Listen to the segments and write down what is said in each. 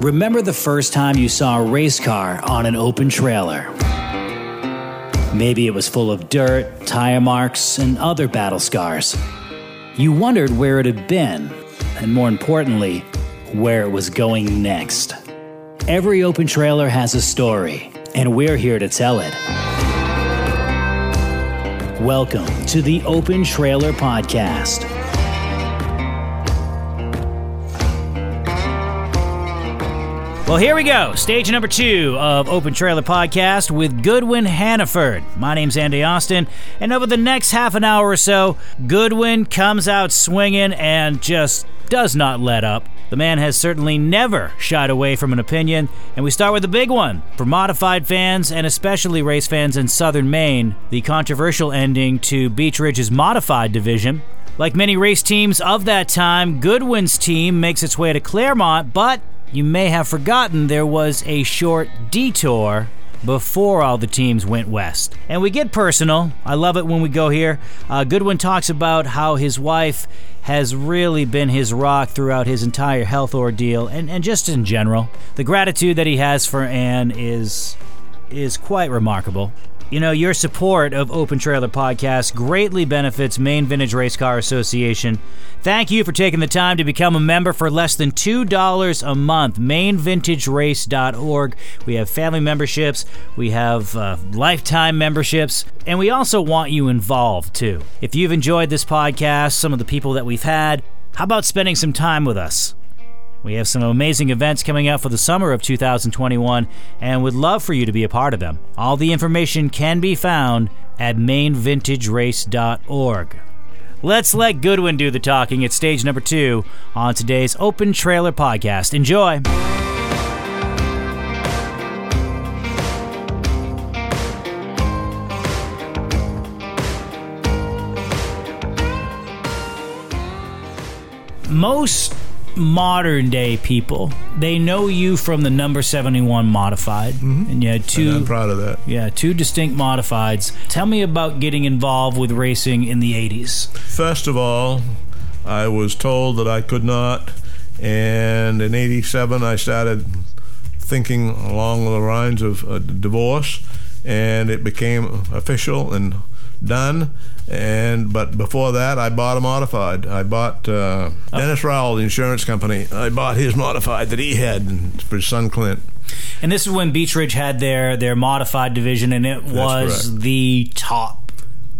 Remember the first time you saw a race car on an open trailer? Maybe it was full of dirt, tire marks, and other battle scars. You wondered where it had been, and more importantly, where it was going next. Every open trailer has a story, and we're here to tell it. Welcome to the Open Trailer Podcast. Well, here we go. Stage number two of Open Trailer Podcast with Goodwin Hannaford. My name's Andy Austin, and over the next half an hour or so, Goodwin comes out swinging and just does not let up. The man has certainly never shied away from an opinion, and we start with the big one. For modified fans, and especially race fans in southern Maine, the controversial ending to Beech Ridge's modified division. Like many race teams of that time, Goodwin's team makes its way to Claremont, but you may have forgotten there was a short detour before all the teams went west. And we get personal. I love it when we go here. Uh, Goodwin talks about how his wife has really been his rock throughout his entire health ordeal and, and just in general. The gratitude that he has for Anne is is quite remarkable. You know, your support of Open Trailer Podcast greatly benefits Maine Vintage Race Car Association. Thank you for taking the time to become a member for less than $2 a month. MaineVintageRace.org. We have family memberships, we have uh, lifetime memberships, and we also want you involved too. If you've enjoyed this podcast, some of the people that we've had, how about spending some time with us? We have some amazing events coming up for the summer of 2021 and would love for you to be a part of them. All the information can be found at mainvintagerace.org. Let's let Goodwin do the talking at stage number two on today's Open Trailer Podcast. Enjoy! Most modern day people, they know you from the number 71 modified. Mm-hmm. And you had two. And I'm proud of that. Yeah, two distinct modifieds. Tell me about getting involved with racing in the 80s. First of all, I was told that I could not, and in '87 I started thinking along the lines of a divorce, and it became official and done. And but before that, I bought a modified. I bought uh, Dennis Rowell, the insurance company. I bought his modified that he had for his son Clint. And this is when Beech Ridge had their their modified division, and it was correct. the top.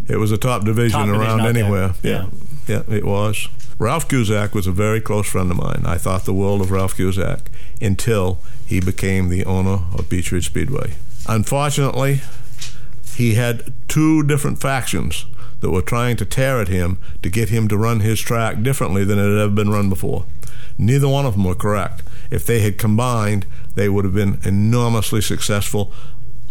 It was a top division Top around there. anywhere. Yeah. yeah, it was. Ralph Cusack was a very close friend of mine. I thought the world of Ralph Cusack until he became the owner of Beech Ridge Speedway. Unfortunately, he had two different factions that were trying to tear at him to get him to run his track differently than it had ever been run before. Neither one of them were correct. If they had combined, they would have been enormously successful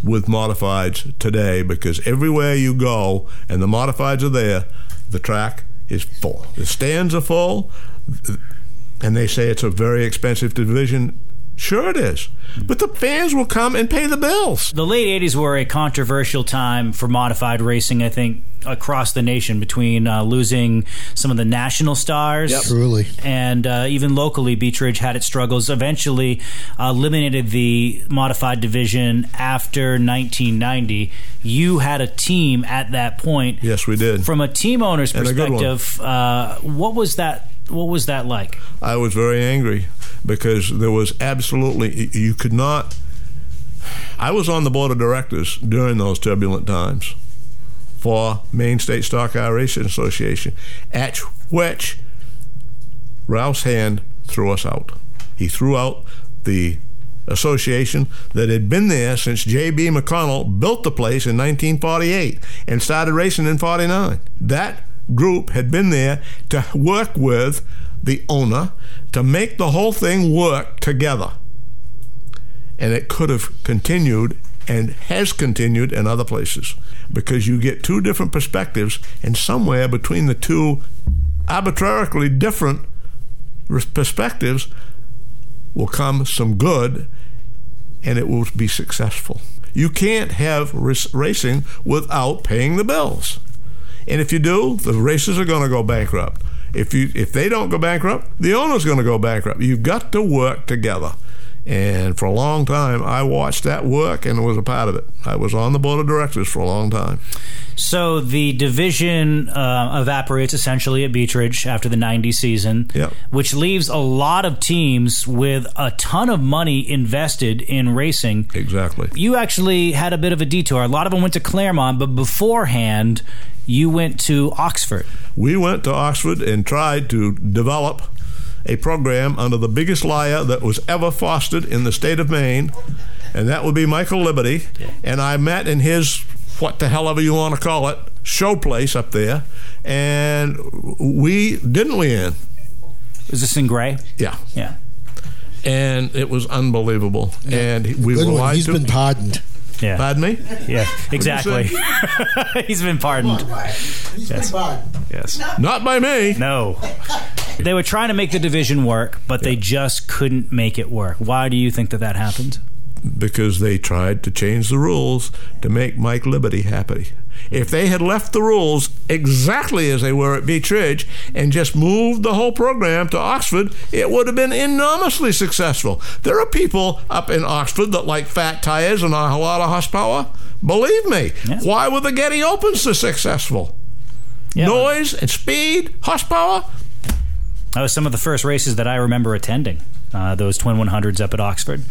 with modifieds today because everywhere you go and the modifieds are there, the track is full. The stands are full, and they say it's a very expensive division. Sure, it is. But the fans will come and pay the bills. The late 80s were a controversial time for modified racing, I think, across the nation between uh, losing some of the national stars. Truly. And uh, even locally, Beech Ridge had its struggles. Eventually, uh, eliminated the modified division after 1990. You had a team at that point. Yes, we did. From a team owner's And a good one. perspective, uh, what was that? What was that like? I was very angry because there was absolutely you could not. I was on the board of directors during those turbulent times for Maine State Stock Racing Association, at which Ralph's hand threw us out. He threw out the association that had been there since J.B. McConnell built the place in 1948 and started racing in 49. That group had been there to work with the owner to make the whole thing work together. And it could have continued and has continued in other places because you get two different perspectives, and somewhere between the two arbitrarily different perspectives will come some good and it will be successful. You can't have racing without paying the bills. And if you do, the races are going to go bankrupt. If you if they don't go bankrupt, the owner's going to go bankrupt. You've got to work together. And for a long time, I watched that work and was a part of it. I was on the board of directors for a long time. So the division uh, evaporates essentially at Beechridge after the 90 season, Yep. which leaves a lot of teams with a ton of money invested in racing. Exactly. You actually had a bit of a detour. A lot of them went to Claremont, but beforehand, you went to Oxford. We went to Oxford and tried to develop a program under the biggest liar that was ever fostered in the state of Maine, and that would be Michael Liberty. And I met in his, what the hell ever you want to call it, show place up there, and we didn't we in? Is this in Gray? Yeah, Yeah. and it was unbelievable. And we Good were one. lied He's to. been pardoned. Yeah. Pardon me? Yeah, exactly. He's been pardoned. He's Yes. been pardoned. Yes. Not by me. No. They were trying to make the division work, but they just couldn't make it work. Why do you think that that happened? because they tried to change the rules to make Mike Liberty happy. If they had left the rules exactly as they were at Beech Ridge and just moved the whole program to Oxford, it would have been enormously successful. There are people up in Oxford that like fat tires and a lot of horsepower. Believe me. Yeah. Why were the Getty Opens so successful? Yeah. Noise and speed, horsepower. That was some of the first races that I remember attending. Uh, those twin 100s up at Oxford.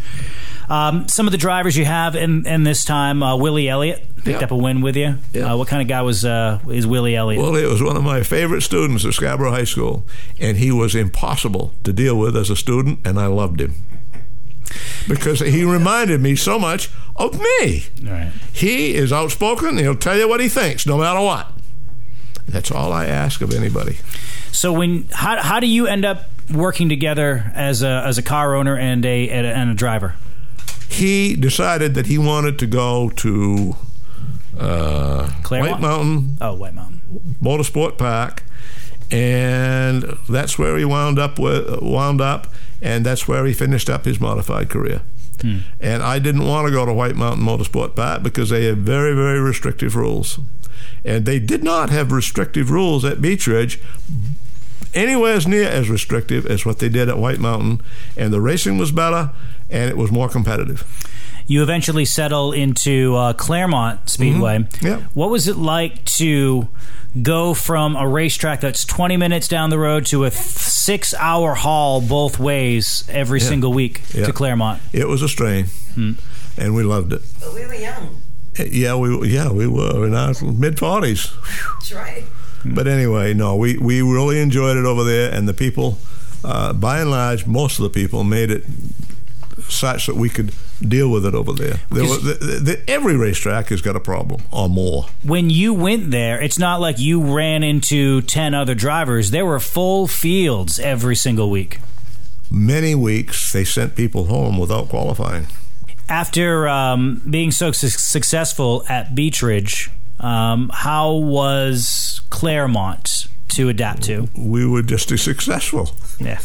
Um, some of the drivers you have in, in this time, uh, Willie Elliott picked Yeah. up a win with you. Yeah. Uh, what kind of guy was uh, is Willie Elliott? Well, he was one of my favorite students at Scarborough High School, and he was impossible to deal with as a student, and I loved him because he reminded me so much of me. Right. He is outspoken; he'll tell you what he thinks, no matter what. That's all I ask of anybody. So when how, how do you end up working together as a as a car owner and a, and a driver? He decided that he wanted to go to uh, White Mountain Oh, White Mountain. Motorsport Park, and that's where he wound up with wound up, and that's where he finished up his modified career. And I didn't want to go to White Mountain Motorsport Park because they had very very restrictive rules, and they did not have restrictive rules at Beech Ridge. Anywhere as near as restrictive as what they did at White Mountain, and the racing was better and it was more competitive. You eventually settle into uh, Claremont Speedway. Yep. What was it like to go from a racetrack that's 20 minutes down the road to a th- six hour haul both ways every single week Yeah. to Claremont? It was a strain, and we loved it. But we were young. Yeah, we yeah we were in our mid forties. That's right. But anyway, no, we, we really enjoyed it over there, and the people, uh, by and large, most of the people made it such that we could deal with it over there. there the, the, the, every racetrack has got a problem or more. When you went there, it's not like you ran into 10 other drivers. There were full fields every single week. Many weeks they sent people home without qualifying. After um, being so su- successful at Beechridge, um, how was Claremont to adapt to? We were just as successful. Yeah.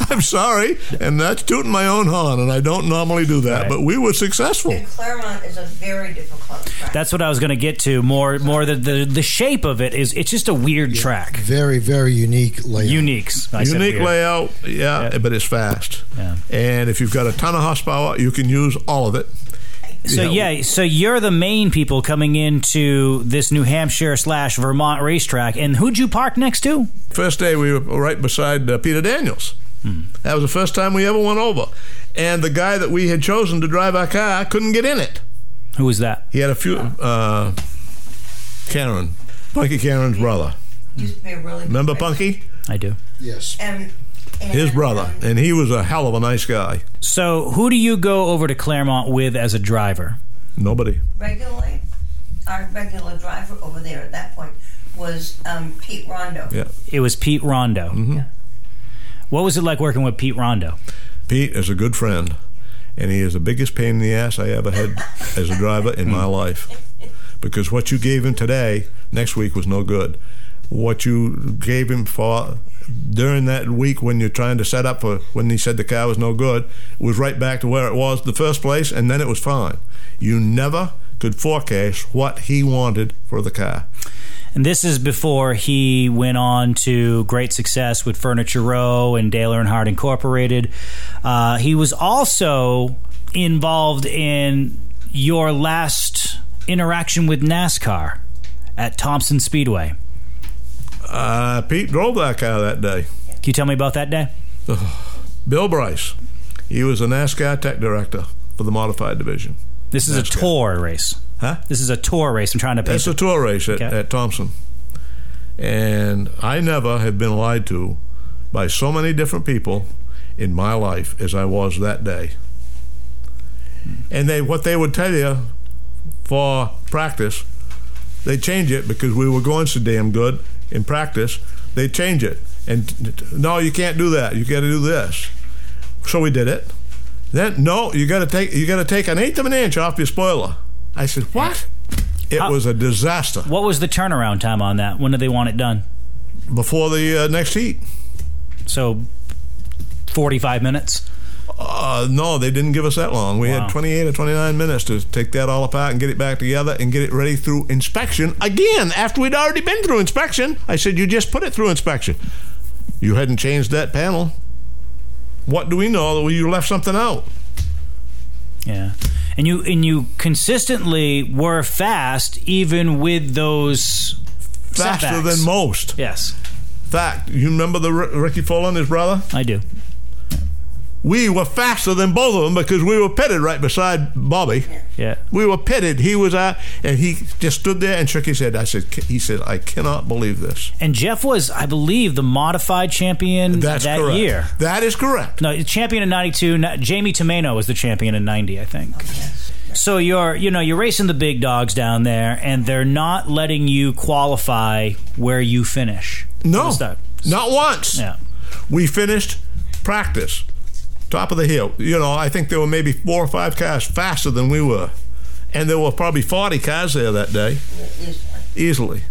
I'm sorry, and that's tooting my own horn, and I don't normally do that, Right. but we were successful. And Claremont is a very difficult track. That's what I was going to get to. More, more the, the the shape of it is it's just a weird track. Very, very unique layout. Uniques. I Unique layout, yeah, Yeah. but it's fast. Yeah. And if you've got a ton of horsepower, you can use all of it. So Yeah. yeah, so you're the main people coming into this New Hampshire slash Vermont racetrack, and who'd you park next to? First day we were right beside uh, Peter Daniels. That was the first time we ever went over. And the guy that we had chosen to drive our car couldn't get in it. Who was that? He had a few. Uh, Karen. Punky Karen's brother. used to be a really Remember racer. Punky? I do. Yes. And, and His brother. And he was a hell of a nice guy. So who do you go over to Claremont with as a driver? Nobody. regularly, our regular driver over there at that point was um, Pete Rondeau. Yeah. It was Pete Rondeau. Mm-hmm. What was it like working with Pete Rondeau? Pete is a good friend. And he is the biggest pain in the ass I ever had as a driver in my life. Because what you gave him today, next week was no good. What you gave him for during that week when you're trying to set up for when he said the car was no good was right back to where it was the first place, and then it was fine. You never could forecast what he wanted for the car. And this is before he went on to great success with Furniture Row and Dale Earnhardt Incorporated. Uh, he was also involved in your last interaction with NASCAR at Thompson Speedway. Uh, Pete drove that car that day. Can you tell me about that day? Bill Bryce. He was a NASCAR tech director for the modified division. This is a NASCAR. tour race. Huh? This is a tour race. I'm trying to. It's a tour race at, Okay. at Thompson. And I never have been lied to by so many different people in my life as I was that day. And they what they would tell you for practice, they change it because we were going so damn good in practice. They change it. And no, you can't do that. You got to do this. So we did it. Then no, you got to take you got to take an eighth of an inch off your spoiler. I said, "What?" It How- was a disaster what was the turnaround time on that? When did they want it done? before the uh, next heat. So, 45 minutes. Uh, no, they didn't give us that long. We Wow. had 28 or 29 minutes to take that all apart and get it back together and get it ready through inspection again after we'd already been through inspection. I said, You just put it through inspection. You hadn't changed that panel. What do we know that you left something out? Yeah. And you and you consistently were fast even with those Faster setbacks. than most. Yes, Fact, you remember the R- Ricky Fuller his brother? I do. We were faster than both of them because we were pitted right beside Bobby. Yeah. We were pitted. He was out, and he just stood there and shook his head. I said, "He said, I cannot believe this." And Jeff was, I believe, the modified champion That's that correct. year. That is correct. No, champion in '92. no- Jamie Tomaino was the champion in '90, I think. Oh, so you're, you know, you're racing the big dogs down there, and they're not letting you qualify where you finish. No, What's not once. Yeah. We finished practice, top of the hill. You know, I think there were maybe four or five cars faster than we were, and there were probably forty cars there that day, easily,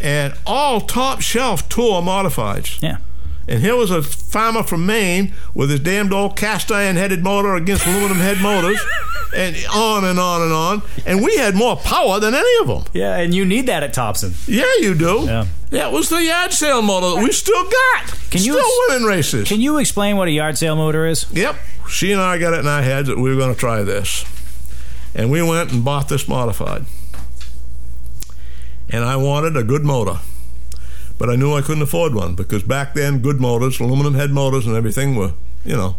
and all top shelf tour modifieds. Yeah. And here was a farmer from Maine with his damned old cast iron headed motor against aluminum head motors, and on and on and on. And we had more power than any of them. Yeah, and you need that at Thompson. Yeah, you do. Yeah. That was the yard sale motor that we still got. Can you still ex- winning races? Can you explain what a yard sale motor is? Yep. She and I got it in our heads that we were going to try this. And we went and bought this modified. And I wanted a good motor. But I knew I couldn't afford one because back then, good motors, aluminum head motors, and everything were, you know,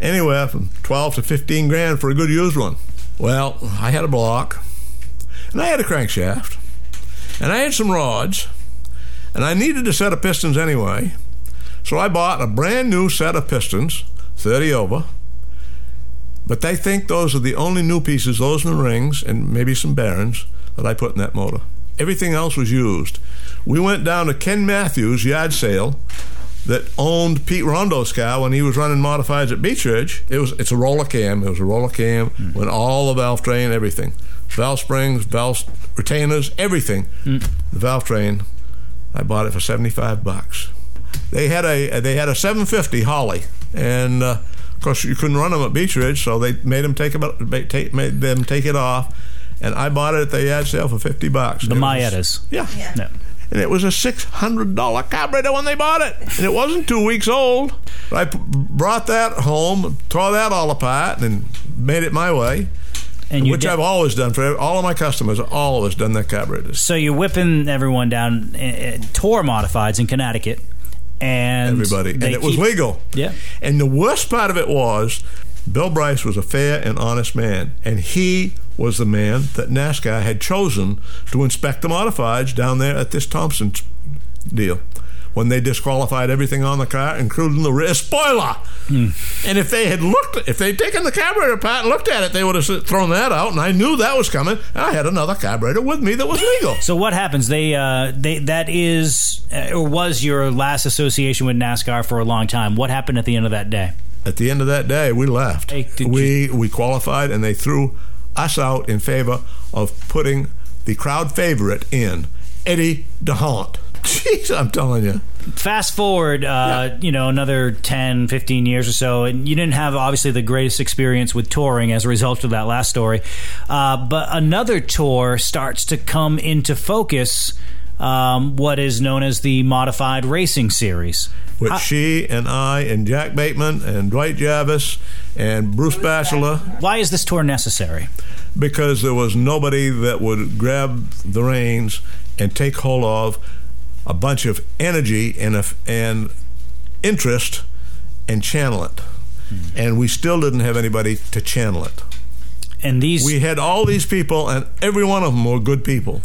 anywhere from 12 to 15 grand for a good used one. Well, I had a block, and I had a crankshaft, and I had some rods, and I needed a set of pistons anyway. So I bought a brand new set of pistons, 30 over. But they think those are the only new pieces, those and the rings, and maybe some bearings that I put in that motor. Everything else was used. We went down to Ken Matthews yard sale that owned Pete Rondeau's car when he was running modifieds at Beech Ridge. It was it's a roller cam. It was a roller cam with all the valve train, everything, valve springs, valve retainers, everything. The valve train. I bought it for seventy five bucks. They had a they had a 750 Holley, and uh, of course you couldn't run them at Beech Ridge, so they made them take about take, made them take it off, and I bought it at the yard sale for 50 bucks. The It Maetas. Yeah. Yeah. No. And it was a six hundred dollar carburetor when they bought it, and it wasn't two weeks old. I p- brought that home, tore that all apart, and made it my way, And which did- I've always done for all of my customers. I've always done their carburetors. So you're whipping everyone down uh, tour modifieds in Connecticut, and Everybody, and they it was legal. Yeah. And the worst part of it was, Bill Bryce was a fair and honest man, and he was the man that NASCAR had chosen to inspect the modifieds down there at this Thompson deal. When they disqualified everything on the car, including the rear spoiler, and if they had looked, if they'd taken the carburetor apart and looked at it, they would have thrown that out. And I knew that was coming. And I had another carburetor with me that was legal. So what happens? They uh, they that is uh, or was your last association with NASCAR for a long time. What happened at the end of that day? At the end of that day, we left. Hey, we we qualified, and they threw us out in favor of putting the crowd favorite in, Eddie DeHaunt. Jeez, I'm telling you. Fast forward, uh, you know, another 10, 15 years or so, and you didn't have obviously the greatest experience with touring as a result of that last story. Uh, but another tour starts to come into focus um, what is known as the Modified Racing Series. Which How- she and I and Jack Bateman and Dwight Javis and Bruce Batchelor, why is this tour necessary? because there was nobody that would grab the reins and take hold of a bunch of energy and a, and interest and channel it. Hmm. And we still didn't have anybody to channel it. And these We had all these people, and every one of them were good people,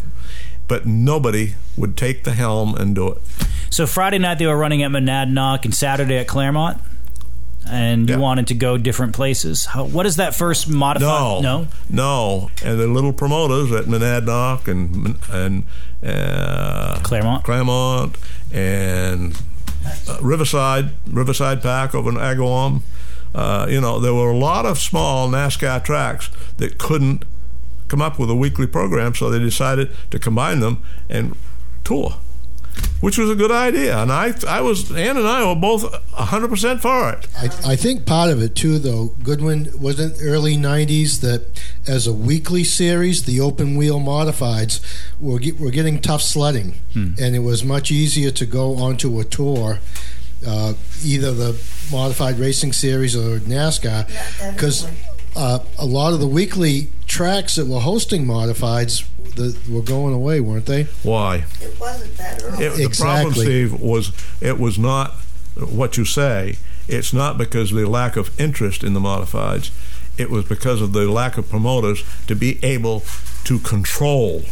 but nobody would take the helm and do it. So Friday night they were running at Monadnock and Saturday at Claremont, and you Yeah. wanted to go different places. How, what is that first modified? No, no, and the little promoters at Monadnock and and uh, Claremont. Claremont, and uh, Riverside, Riverside Park over in Agawam. Uh, you know, there were a lot of small NASCAR tracks that couldn't come up with a weekly program, so they decided to combine them and tour, which was a good idea. And I, I was, Ann and I were both 100% for it. I, I think part of it too, though, Goodwin wasn't early '90s that as a weekly series, the open wheel modifieds were get, were getting tough sledding, and it was much easier to go onto a tour, uh, either the modified racing series or NASCAR, because definitely. Uh, a lot of the weekly tracks that were hosting modifieds the, were going away, weren't they? Why? It wasn't that early. It, The problem, Exactly. Steve, was it was not what you say. It's not because of the lack of interest in the modifieds. It was because of the lack of promoters to be able to control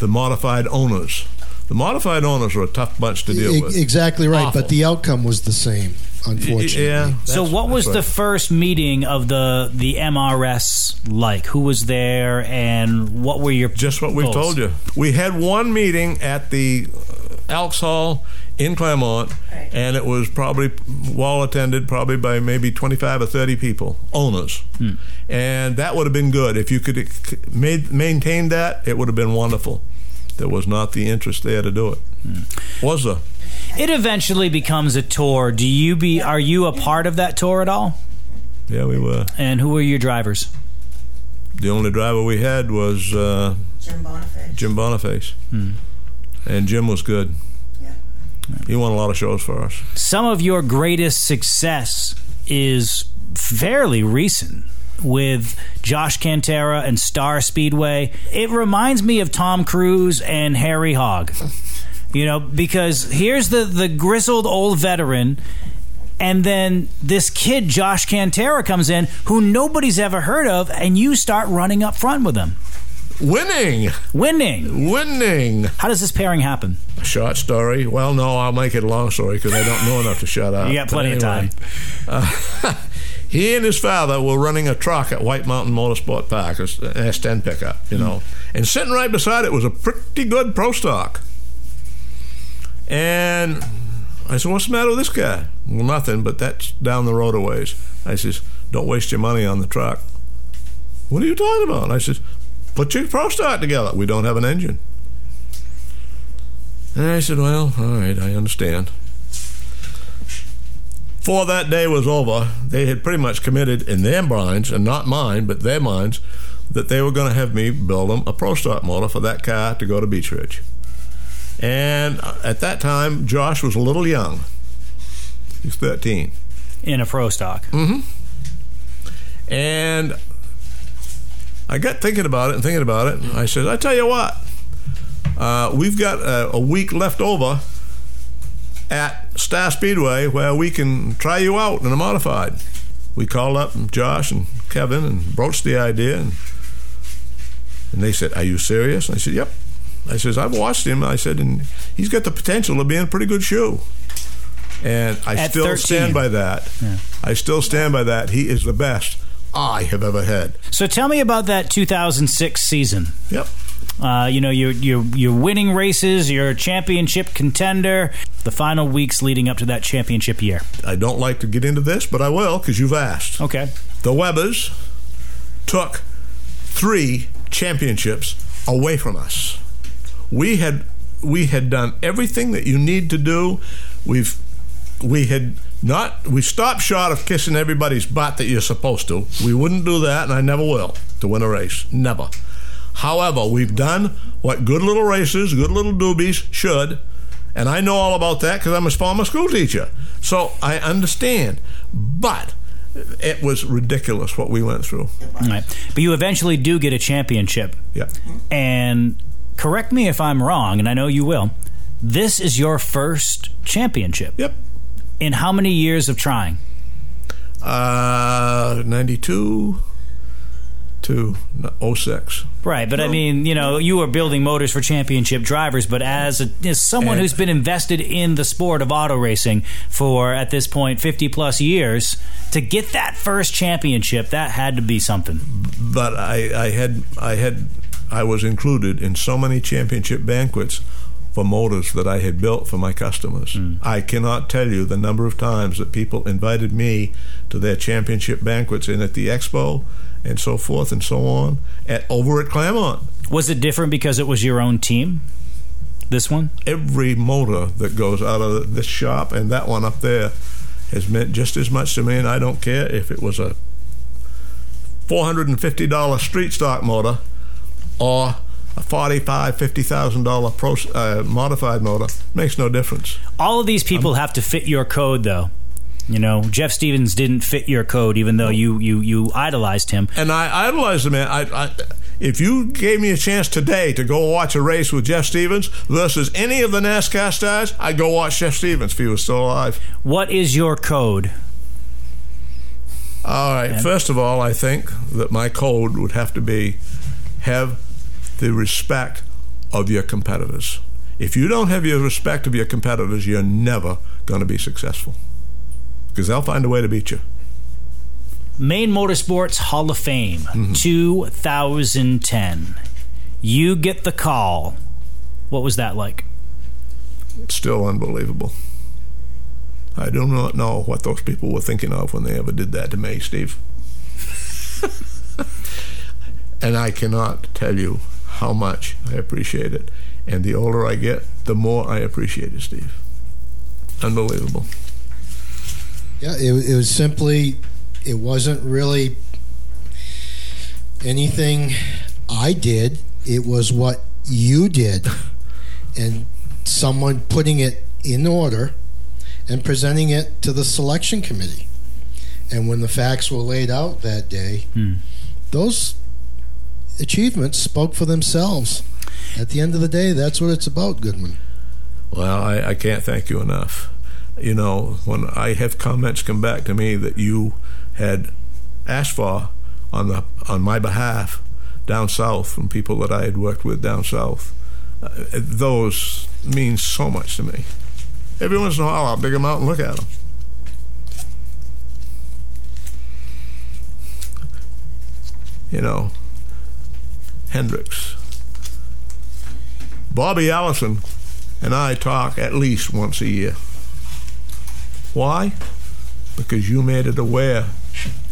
the modified owners. The modified owners are a tough bunch to deal E- with. exactly right, Awful. but the outcome was the same, unfortunately. Yeah. So what was the first meeting of the the MRS like? Who was there, and what were your Just what we've told you. We had one meeting at the uh, Elks Hall in Claremont, Right. and it was probably well attended, probably by maybe 25 or 30 people, owners. Hmm. And that would have been good. If you could uh, have made, maintained that, it would have been wonderful. There was not the interest there to do it. Hmm. Was there? It eventually becomes a tour. Do you be? Are you a part of that tour at all? Yeah, we were. And who were your drivers? The only driver we had was uh, Jim Boniface. Jim Boniface. And Jim was good. Yeah. He won a lot of shows for us. Some of your greatest success is fairly recent with Josh Cantera and Star Speedway. It reminds me of Tom Cruise and Harry Hogge. You know, because here's the the grizzled old veteran and then this kid Josh Cantera comes in who nobody's ever heard of and you start running up front with him. Winning! Winning. Winning! How does this pairing happen? Short story. Well, no, I'll make it a long story because I don't know enough to shut up. You got plenty But of time. uh, he and his father were running a truck at White Mountain Motorsport Park, an S10 pickup, you know, and sitting right beside it was a pretty good Pro Stock. And I said, "What's the matter with this guy?" Well, nothing, but that's down the road a ways. I says, "Don't waste your money on the truck." What are you talking about? I says, "Put your Pro Stock together. We don't have an engine." And I said, Well, all right, I understand. Before that day was over, they had pretty much committed in their minds, and not mine, but their minds, that they were going to have me build them a Pro Stock motor for that car to go to Beech Ridge. And at that time, Josh was a little young. He's 13. In a pro stock. Mm hmm. And I got thinking about it and thinking about it. And I said, I tell you what, uh, we've got a, a week left over at Star Speedway where we can try you out in a modified. We called up Josh and Kevin and broached the idea, and, and they said, Are you serious? And I said, Yep. I says, I've watched him. I said, and he's got the potential of being a pretty good shoe. And I At still 13. stand by that. I still stand by that. He is the best I have ever had. So tell me about that 2006 season. Yep. Uh, you know, you're, you're, you're winning races, you're a championship contender, the final weeks leading up to that championship year. I don't like to get into this, but I will because you've asked. Okay. The Webbers took three championships away from us. We had we had done everything that you need to do. We've we had not we stopped short of kissing everybody's butt that you're supposed to. We wouldn't do that, and I never will to win a race. Never. However, we've done what good little races, good little doobies should, and I know all about that because I'm a former school teacher. So I understand. But it was ridiculous what we went through. Right. But you eventually do get a championship. Yeah. And correct me if I'm wrong, and I know you will. This is your first championship. Yep. In how many years of trying? Uh, 92 to 06. Right, but I mean, you know, you were building motors for championship drivers, but as, a, as someone And- who's been invested in the sport of auto racing for at this point 50 plus years, to get that first championship, that had to be something. But I, I had I had I was included in so many championship banquets for motors that I had built for my customers. Hmm. I cannot tell you the number of times that people invited me to their championship banquets and at the expo and so forth and so on at over at Claremont. Was it different because it was your own team? This one? every motor that goes out of this shop and that one up there has meant just as much to me, and I don't care if it was a $450 street stock motor or a $45,000, uh, modified motor. Makes no difference. All of these people have to fit your code, though. You know, Jeff Stevens didn't fit your code, even though you you you idolized him. And I idolize the man. I, I, if you gave me a chance today to go watch a race with Jeff Stevens versus any of the NASCAR stars, I'd go watch Jeff Stevens if he was still alive. What is your code? All right. And- First of all, I think that my code would have to be have the respect of your competitors. If you don't have your respect of your competitors, you're never going to be successful because they'll find a way to beat you. Maine Motorsports Hall of Fame, mm-hmm. 2010. You get the call. What was that like? It's still unbelievable. I do not know what those people were thinking of when they ever did that to me, Steve. and I cannot tell you how much I appreciate it. And the older I get, the more I appreciate it, Steve. Unbelievable. Yeah, it, it was simply, it wasn't really anything I did. It was what you did. and someone putting it in order and presenting it to the selection committee. And when the facts were laid out that day, Hmm. those achievements spoke for themselves. At the end of the day, that's what it's about, Goodwin. Well, I, I can't thank you enough. You know, when I have comments come back to me that you had asked on the on my behalf down south from people that I had worked with down south, uh, those mean so much to me. Every once in a while, I'll dig them out and look at them. You know, Hendricks, Bobby Allison, and I talk at least once a year. Why? Because you made it aware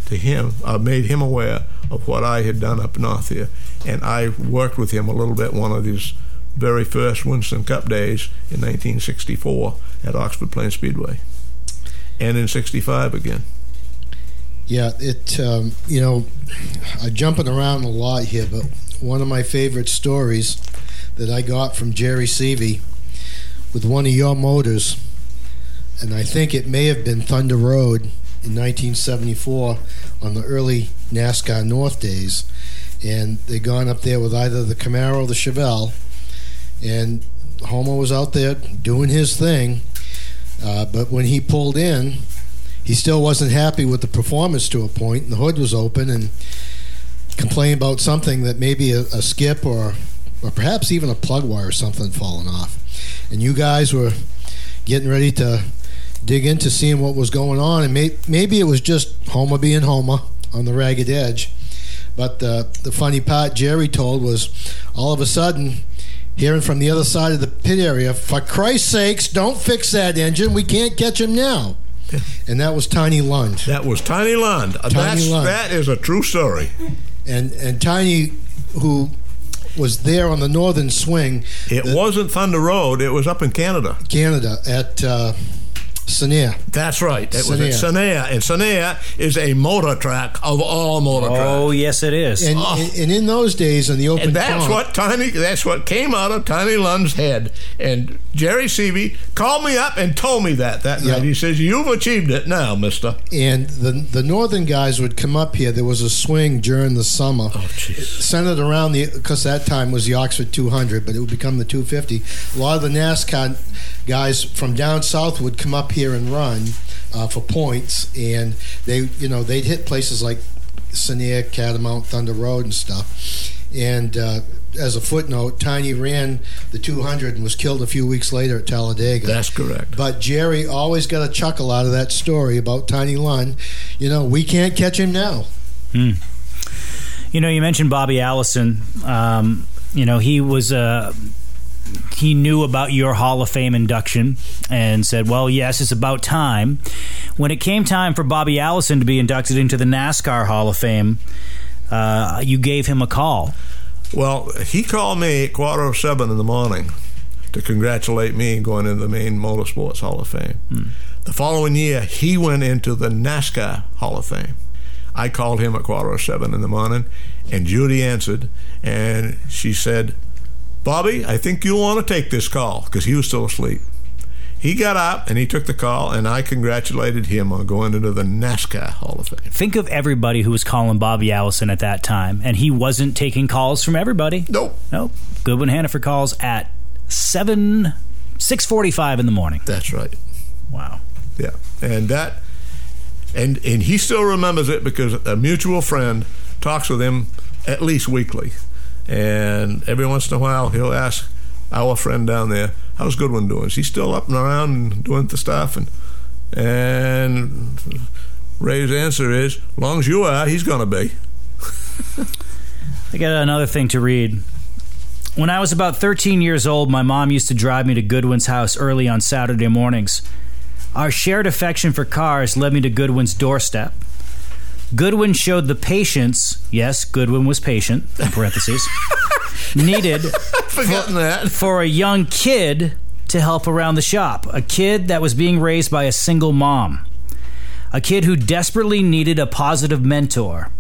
to him, I made him aware of what I had done up north here. And I worked with him a little bit one of his very first Winston Cup days in 1964 at Oxford Plains Speedway. And in 65 again. Yeah, it. Um, you know, I'm jumping around a lot here, but one of my favorite stories that I got from Jerry Seavey with one of your motors, and I think it may have been Thunder Road in 1974 on the early NASCAR North days, and they'd gone up there with either the Camaro or the Chevelle, and Homer was out there doing his thing, uh, but when he pulled in he still wasn't happy with the performance to a point, and the hood was open, and complained about something that maybe a, a skip or or perhaps even a plug wire or something falling off. And you guys were getting ready to dig into seeing what was going on, and may, maybe it was just Homer being Homer on the ragged edge. But the the funny part Jerry told was all of a sudden. Hearing from the other side of the pit area, for Christ's sakes, don't fix that engine. We can't catch him now. And that was Tiny Lund. That was Tiny Lund. Uh, That's, Lund. That is a true story. And and Tiny, who was there on the northern swing, It the- wasn't Thunder Road, it was up in Canada. Canada at uh, Sanair. That's right. It was at Sanair. Sanair. And Sanair is a motor track of all motor oh, tracks. Oh, yes, it is. And, Oh. and, and in those days, in the open And that's comp- what Tiny. That's what came out of Tiny Lund's head. And Jerry Seavey called me up and told me that that Yeah. night. He says, "You've achieved it now, Mister." and the the northern guys would come up here. There was a swing during the summer, Oh, jeez. centered around the because that time was the Oxford 200, but it would become the 250. A lot of the NASCAR guys from down south would come up here and run uh, for points, and they you know they'd hit places like Sanair, Catamount, Thunder Road, and stuff. And uh, as a footnote, Tiny ran the 200 and was killed a few weeks later at Talladega. That's correct. But Jerry always got a chuckle out of that story about Tiny Lund. You know, we can't catch him now. You know, you mentioned Bobby Allison. Um, you know, he was uh, he knew about your Hall of Fame induction and said, "Well, yes, it's about time." When it came time for Bobby Allison to be inducted into the NASCAR Hall of Fame, uh, you gave him a call. Well, he called me at quarter of seven in the morning to congratulate me going into the Maine Motorsports Hall of Fame. The following year, he went into the NASCAR Hall of Fame. I called him at quarter of seven in the morning, and Judy answered, and she said, Bobby, I think you'll want to take this call because he was still asleep. He got up and he took the call, and I congratulated him on going into the NASCAR Hall of Fame. Think of everybody who was calling Bobby Allison at that time, and he wasn't taking calls from everybody. Nope, Nope. Goodwin Hannaford calls at seven six forty five in the morning. that's right. Wow. Yeah, and that, and and he still remembers it because a mutual friend talks with him at least weekly, and every once in a while he'll ask our friend down there, "How's Goodwin doing? Is he still up and around and doing the stuff?" And and Ray's answer is, "Long as you are, he's gonna be." I got another thing to read. When I was about 13 years old, my mom used to drive me to Goodwin's house early on Saturday mornings. Our shared affection for cars led me to Goodwin's doorstep. Goodwin showed the patience, yes, Goodwin was patient, in parentheses, needed Forgetting that. for a young kid to help around the shop. A kid that was being raised by a single mom. A kid who desperately needed a positive mentor.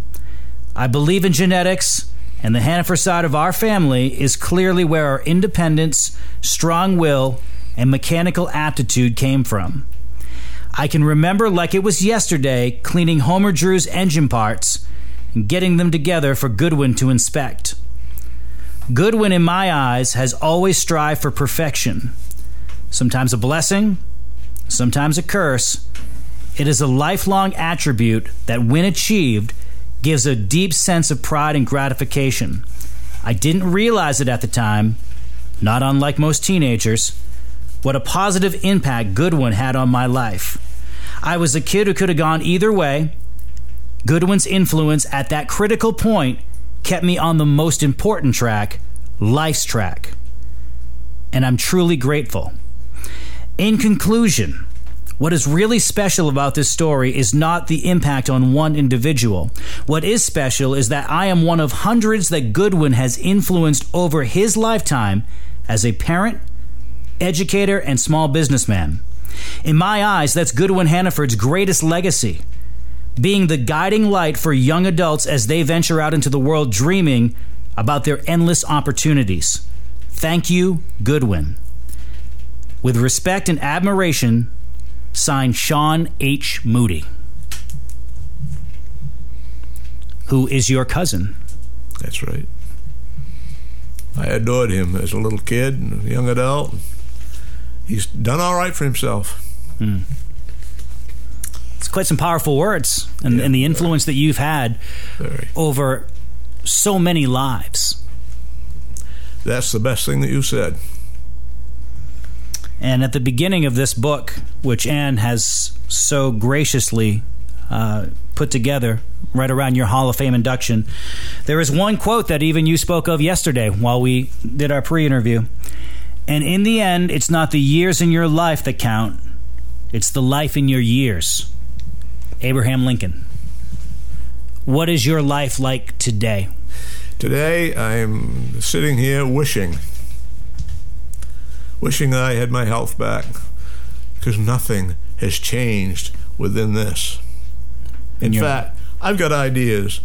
I believe in genetics, and the Hannaford side of our family is clearly where our independence, strong will, and mechanical aptitude came from. I can remember like it was yesterday cleaning Homer Drew's engine parts and getting them together for Goodwin to inspect. Goodwin, in my eyes, has always strived for perfection. Sometimes a blessing, sometimes a curse. It is a lifelong attribute that, when achieved, gives a deep sense of pride and gratification. I didn't realize it at the time, not unlike most teenagers, what a positive impact Goodwin had on my life. I was a kid who could have gone either way. Goodwin's influence at that critical point kept me on the most important track, life's track. And I'm truly grateful. In conclusion, what is really special about this story is not the impact on one individual. What is special is that I am one of hundreds that Goodwin has influenced over his lifetime as a parent, educator, and small businessman. In my eyes, that's Goodwin Hannaford's greatest legacy being the guiding light for young adults as they venture out into the world dreaming about their endless opportunities. Thank you, Goodwin. With respect and admiration, signed Sean H. Moody, who is your cousin. That's right. I adored him as a little kid and a young adult. He's done all right for himself. It's quite some powerful words and, Yeah. and the influence that you've had Very. over so many lives. That's the best thing that you said. And at the beginning of this book, which Anne has so graciously uh, put together right around your Hall of Fame induction, there is one quote that even you spoke of yesterday while we did our pre interview. And in the end, it's not the years in your life that count, it's the life in your years. Abraham Lincoln. What is your life like today? Today, I'm sitting here wishing, wishing that I had my health back, because nothing has changed within this. In you're- fact, I've got ideas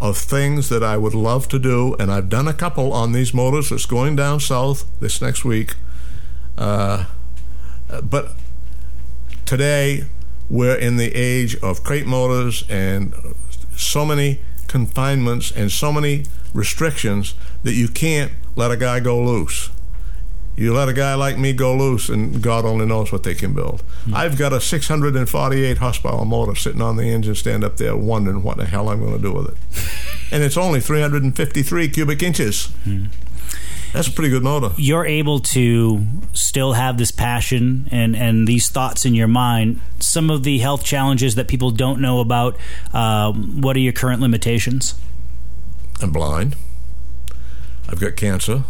of things that I would love to do, and I've done a couple on these motors that's going down south this next week. Uh, but today, we're in the age of crate motors and so many confinements and so many restrictions that you can't let a guy go loose. You let a guy like me go loose, and God only knows what they can build. I've got a 648 horsepower motor sitting on the engine stand up there, wondering what the hell I'm going to do with it. and it's only 353 cubic inches. That's a pretty good motor. You're able to still have this passion and, and these thoughts in your mind. Some of the health challenges that people don't know about. Um, what are your current limitations? I'm blind. I've got cancer.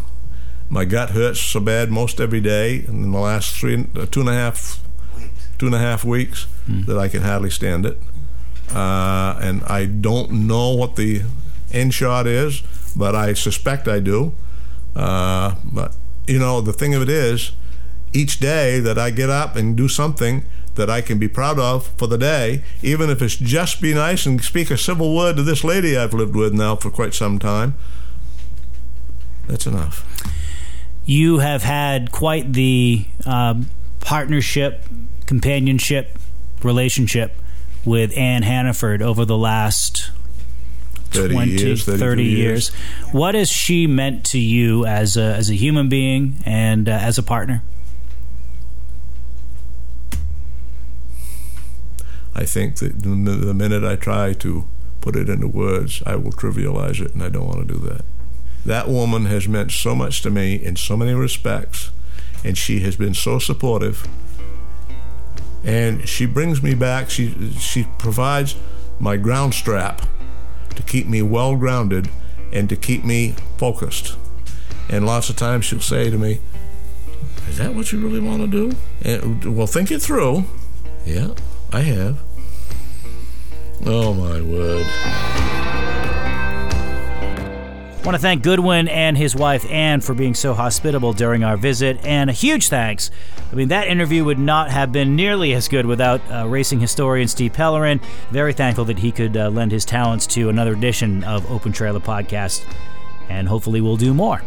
My gut hurts so bad most every day in the last three, uh, two and a half, two and a half weeks that I can hardly stand it. Uh, and I don't know what the end shot is, but I suspect I do. Uh, but you know, the thing of it is, each day that I get up and do something that I can be proud of for the day, even if it's just be nice and speak a civil word to this lady I've lived with now for quite some time, that's enough. You have had quite the um, partnership, companionship, relationship with Ann Hannaford over the last 30 20, years, 32 30 years. years. What has she meant to you as a, as a human being and uh, as a partner? I think that the minute I try to put it into words, I will trivialize it, and I don't want to do that. That woman has meant so much to me in so many respects, and she has been so supportive. And she brings me back. She she provides my ground strap to keep me well grounded and to keep me focused. And lots of times she'll say to me, "Is that what you really want to do?" And, well, think it through. Yeah, I have. Oh my word. I want to thank Goodwin and his wife Anne for being so hospitable during our visit, and a huge thanks. I mean, that interview would not have been nearly as good without uh, racing historian Steve Pellerin. Very thankful that he could uh, lend his talents to another edition of Open Trailer Podcast, and hopefully we'll do more.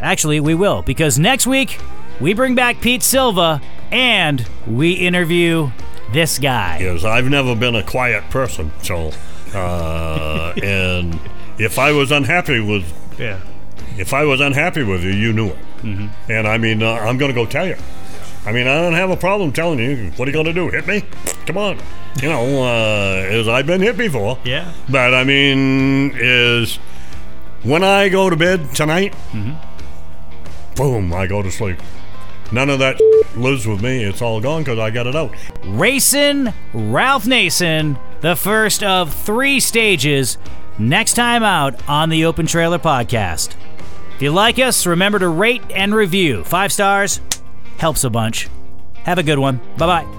Actually, we will, because next week we bring back Pete Silva and we interview this guy. is I've never been a quiet person, so uh, and if I was unhappy with Yeah. if I was unhappy with you, you knew it, mm-hmm. and I mean uh, I'm gonna go tell you. I mean I don't have a problem telling you. What are you gonna do? Hit me? Come on, you know, uh, as I've been hit before. Yeah. But I mean, is when I go to bed tonight, boom, I go to sleep. None of that lives with me. It's all gone because I got it out. Racing Ralph Nason, the first of three stages, next time out on the Open Trailer Podcast. If you like us, remember to rate and review. Five stars helps a bunch. Have a good one. Bye bye.